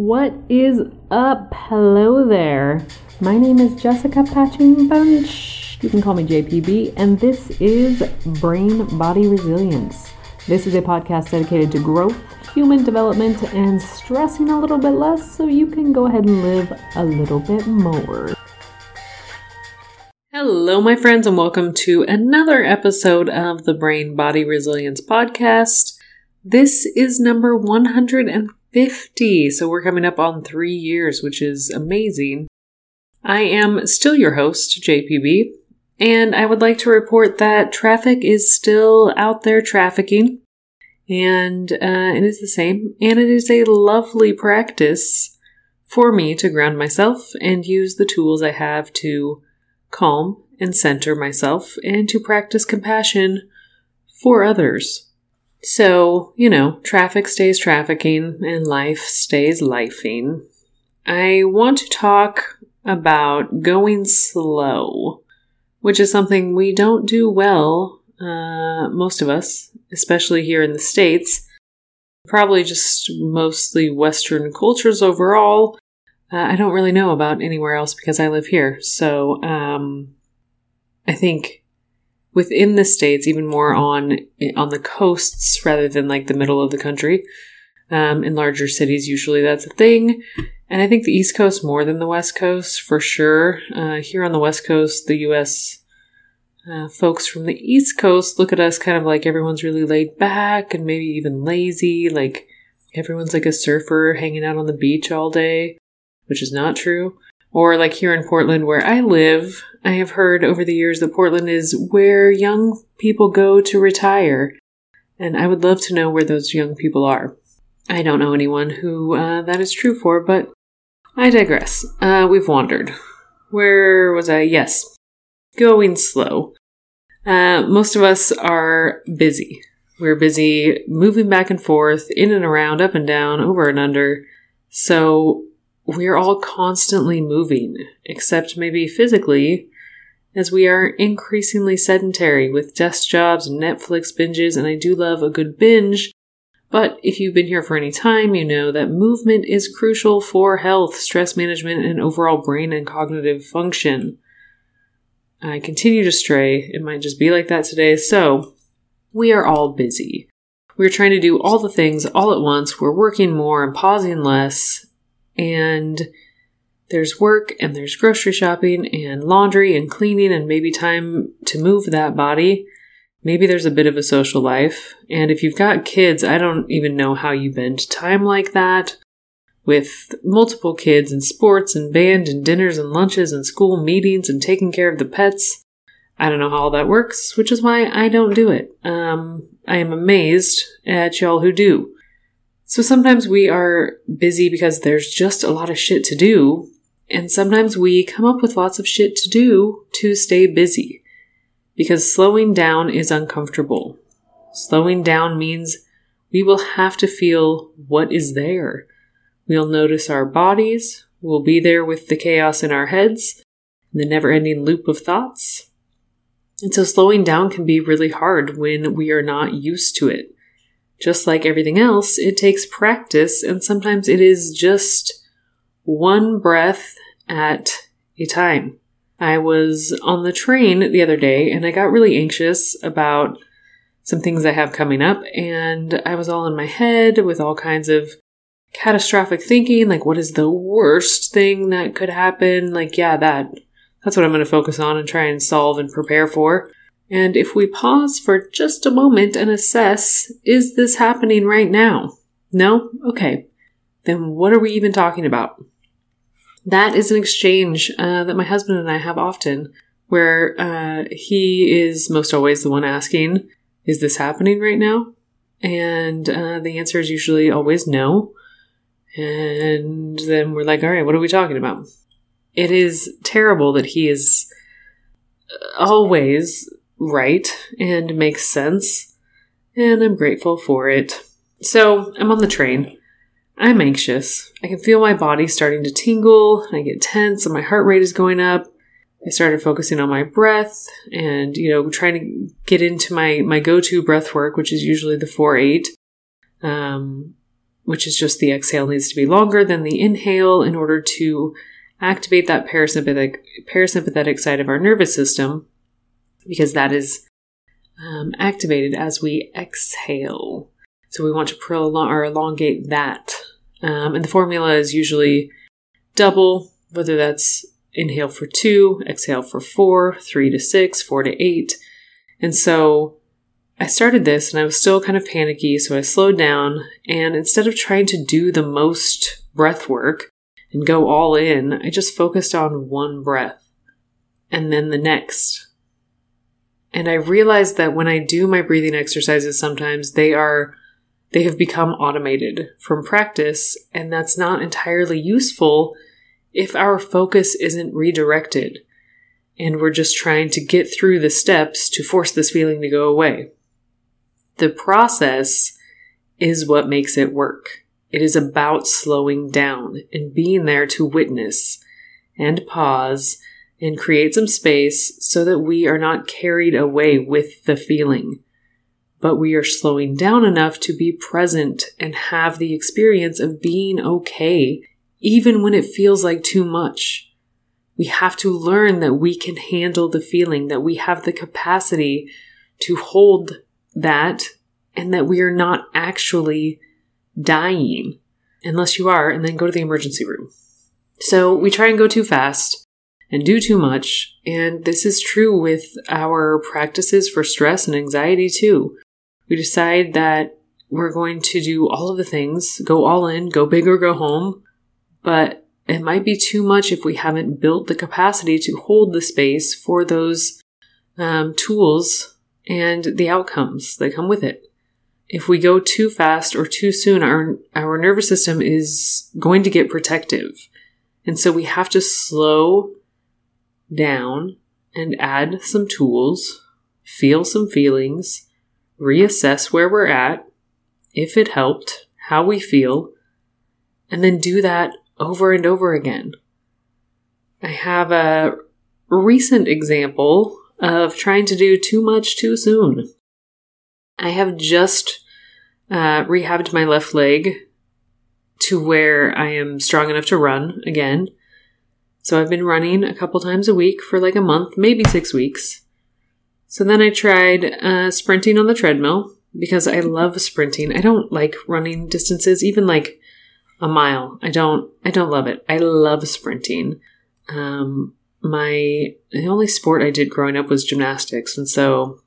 What is up? Hello there. My name is Jessica Patching Bunch. You can call me JPB, and this is Brain Body Resilience. This is a podcast dedicated to growth, human development, and stressing a little bit less so you can go ahead and live a little bit more. Hello, my friends, and welcome to another episode of the Brain Body Resilience Podcast. This is number 150 50. So we're coming up on three years, which is amazing. I am still your host, JPB, and I would like to report that traffic is still out there trafficking, and uh, it is the same, and it is a lovely practice for me to ground myself and use the tools I have to calm and center myself and to practice compassion for others. So, you know, traffic stays trafficking and life stays lifing. I want to talk about going slow, which is something we don't do well, uh, most of us, especially here in the States. Probably just mostly Western cultures overall. Uh, I don't really know about anywhere else because I live here. So, um, I think within the states, even more on on the coasts rather than like the middle of the country. Um, in larger cities, usually that's a thing. And I think the East Coast more than the West Coast for sure. Uh, here on the West Coast, the U.S. Uh, folks from the East Coast look at us kind of like everyone's really laid back and maybe even lazy. Like everyone's like a surfer hanging out on the beach all day, which is not true. Or like here in Portland where I live, I have heard over the years that Portland is where young people go to retire. And I would love to know where those young people are. I don't know anyone who uh, that is true for, but I digress. Uh, we've wandered. Where was I? Yes. Going slow. Uh, most of us are busy. We're busy moving back and forth, in and around, up and down, over and under. So we're all constantly moving, except maybe physically, as we are increasingly sedentary with desk jobs and Netflix binges, and I do love a good binge. But if you've been here for any time, you know that movement is crucial for health, stress management, and overall brain and cognitive function. I continue to stray. It might just be like that today. So, we are all busy. We're trying to do all the things all at once. We're working more and pausing less and there's work and there's grocery shopping and laundry and cleaning and maybe time to move that body. Maybe there's a bit of a social life. And if you've got kids, I don't even know how you bend time like that with multiple kids and sports and band and dinners and lunches and school meetings and taking care of the pets. I don't know how all that works, which is why I don't do it. Um, I am amazed at y'all who do. So sometimes we are busy because there's just a lot of shit to do, and sometimes we come up with lots of shit to do to stay busy. Because slowing down is uncomfortable. Slowing down means we will have to feel what is there. We'll notice our bodies, we'll be there with the chaos in our heads, the never ending loop of thoughts. And so slowing down can be really hard when we are not used to it. Just like everything else, it takes practice, and sometimes it is just one breath at a time. I was on the train the other day and I got really anxious about some things I have coming up, and I was all in my head with all kinds of catastrophic thinking like, what is the worst thing that could happen? Like, yeah, that. That's what I'm going to focus on and try and solve and prepare for. And if we pause for just a moment and assess, is this happening right now? No? Okay. Then what are we even talking about? That is an exchange uh, that my husband and I have often, where uh, he is most always the one asking, Is this happening right now? And uh, the answer is usually always no. And then we're like, All right, what are we talking about? It is terrible that he is always right and makes sense, and I'm grateful for it. So I'm on the train. I'm anxious. I can feel my body starting to tingle. I get tense and my heart rate is going up. I started focusing on my breath and, you know, trying to get into my, my go-to breath work, which is usually the 4-8, um, which is just the exhale needs to be longer than the inhale in order to activate that parasympathetic parasympathetic side of our nervous system because that is um, activated as we exhale. So we want to prolong or elongate that. Um, and the formula is usually double, whether that's inhale for two, exhale for four, three to six, four to eight. And so I started this and I was still kind of panicky, so I slowed down. And instead of trying to do the most breath work and go all in, I just focused on one breath and then the next. And I realized that when I do my breathing exercises, sometimes they are they have become automated from practice, and that's not entirely useful if our focus isn't redirected and we're just trying to get through the steps to force this feeling to go away. The process is what makes it work. It is about slowing down and being there to witness and pause and create some space so that we are not carried away with the feeling but we are slowing down enough to be present and have the experience of being okay, even when it feels like too much. We have to learn that we can handle the feeling, that we have the capacity to hold that, and that we are not actually dying. Unless you are, and then go to the emergency room. So we try and go too fast and do too much, and this is true with our practices for stress and anxiety too. We decide that we're going to do all of the things, go all in, go big or go home, but it might be too much if we haven't built the capacity to hold the space for those um, tools and the outcomes that come with it. If we go too fast or too soon, our, our nervous system is going to get protective. And so we have to slow down and add some tools, feel some feelings, reassess where we're at, if it helped, how we feel, and then do that over and over again. I have a recent example of trying to do too much too soon. I have just uh, rehabbed my left leg to where I am strong enough to run again. So I've been running a couple times a week for like a month, maybe six weeks. So then I tried uh, sprinting on the treadmill because I love sprinting. I don't like running distances, even like a mile. I don't. I don't love it. I love sprinting. Um, my the only sport I did growing up was gymnastics, and so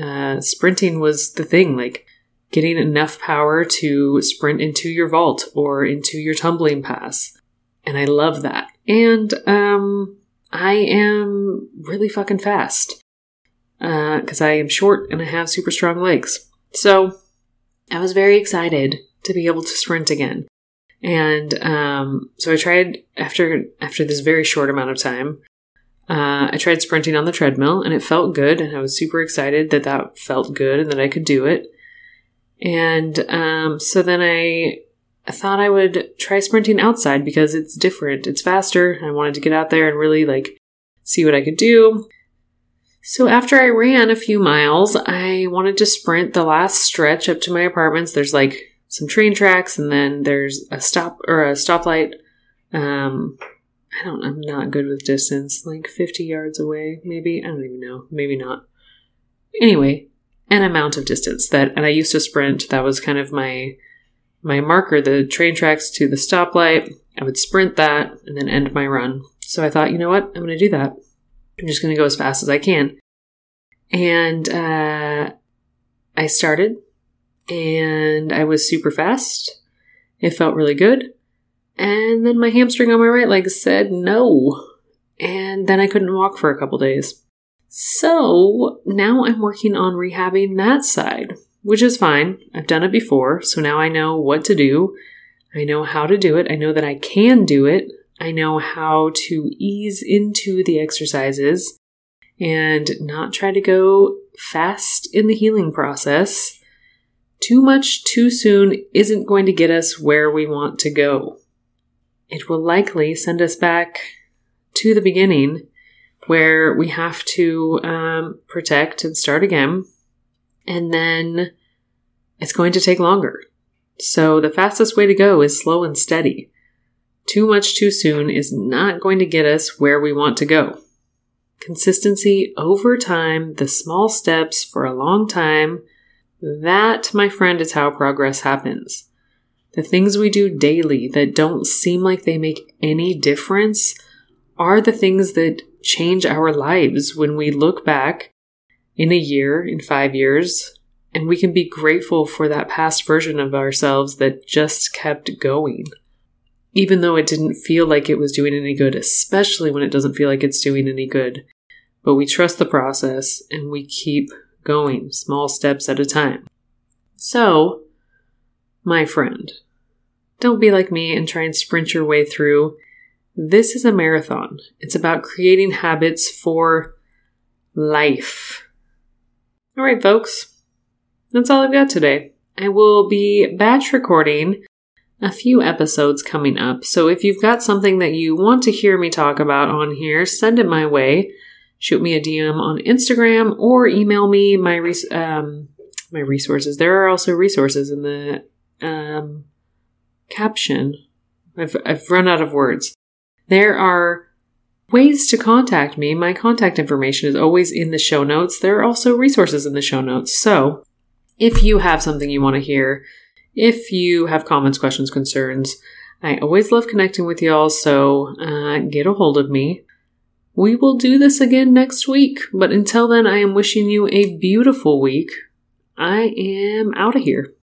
uh, sprinting was the thing. Like getting enough power to sprint into your vault or into your tumbling pass, and I love that. And um, I am really fucking fast because uh, I am short and I have super strong legs. So I was very excited to be able to sprint again. And um, so I tried after after this very short amount of time. Uh, I tried sprinting on the treadmill and it felt good, and I was super excited that that felt good and that I could do it. And um, so then I I thought I would try sprinting outside because it's different, it's faster. I wanted to get out there and really like see what I could do. So after I ran a few miles, I wanted to sprint the last stretch up to my apartments. There's like some train tracks and then there's a stop or a stoplight. Um, I don't, I'm not good with distance, like 50 yards away, maybe. I don't even know. Maybe not. Anyway, an amount of distance that, and I used to sprint. That was kind of my, my marker, the train tracks to the stoplight. I would sprint that and then end my run. So I thought, you know what? I'm going to do that. I'm just going to go as fast as I can. And uh, I started, and I was super fast. It felt really good. And then my hamstring on my right leg said no. And then I couldn't walk for a couple days. So now I'm working on rehabbing that side, which is fine. I've done it before, so now I know what to do. I know how to do it. I know that I can do it. I know how to ease into the exercises and not try to go fast in the healing process. Too much too soon isn't going to get us where we want to go. It will likely send us back to the beginning where we have to um, protect and start again. And then it's going to take longer. So the fastest way to go is slow and steady. Too much too soon is not going to get us where we want to go. Consistency over time, the small steps for a long time, that, my friend, is how progress happens. The things we do daily that don't seem like they make any difference are the things that change our lives when we look back in a year, in five years, and we can be grateful for that past version of ourselves that just kept going. Even though it didn't feel like it was doing any good, especially when it doesn't feel like it's doing any good. But we trust the process and we keep going, small steps at a time. So, my friend, don't be like me and try and sprint your way through. This is a marathon. It's about creating habits for life. All right, folks. That's all I've got today. I will be batch recording a few episodes coming up. So if you've got something that you want to hear me talk about on here, send it my way. Shoot me a DM on Instagram or email me my res- um, my resources. There are also resources in the um, caption. I've, I've run out of words. There are ways to contact me. My contact information is always in the show notes. There are also resources in the show notes. So if you have something you want to hear, if you have comments, questions, concerns, I always love connecting with y'all. So uh, get a hold of me. We will do this again next week. But until then, I am wishing you a beautiful week. I am out of here.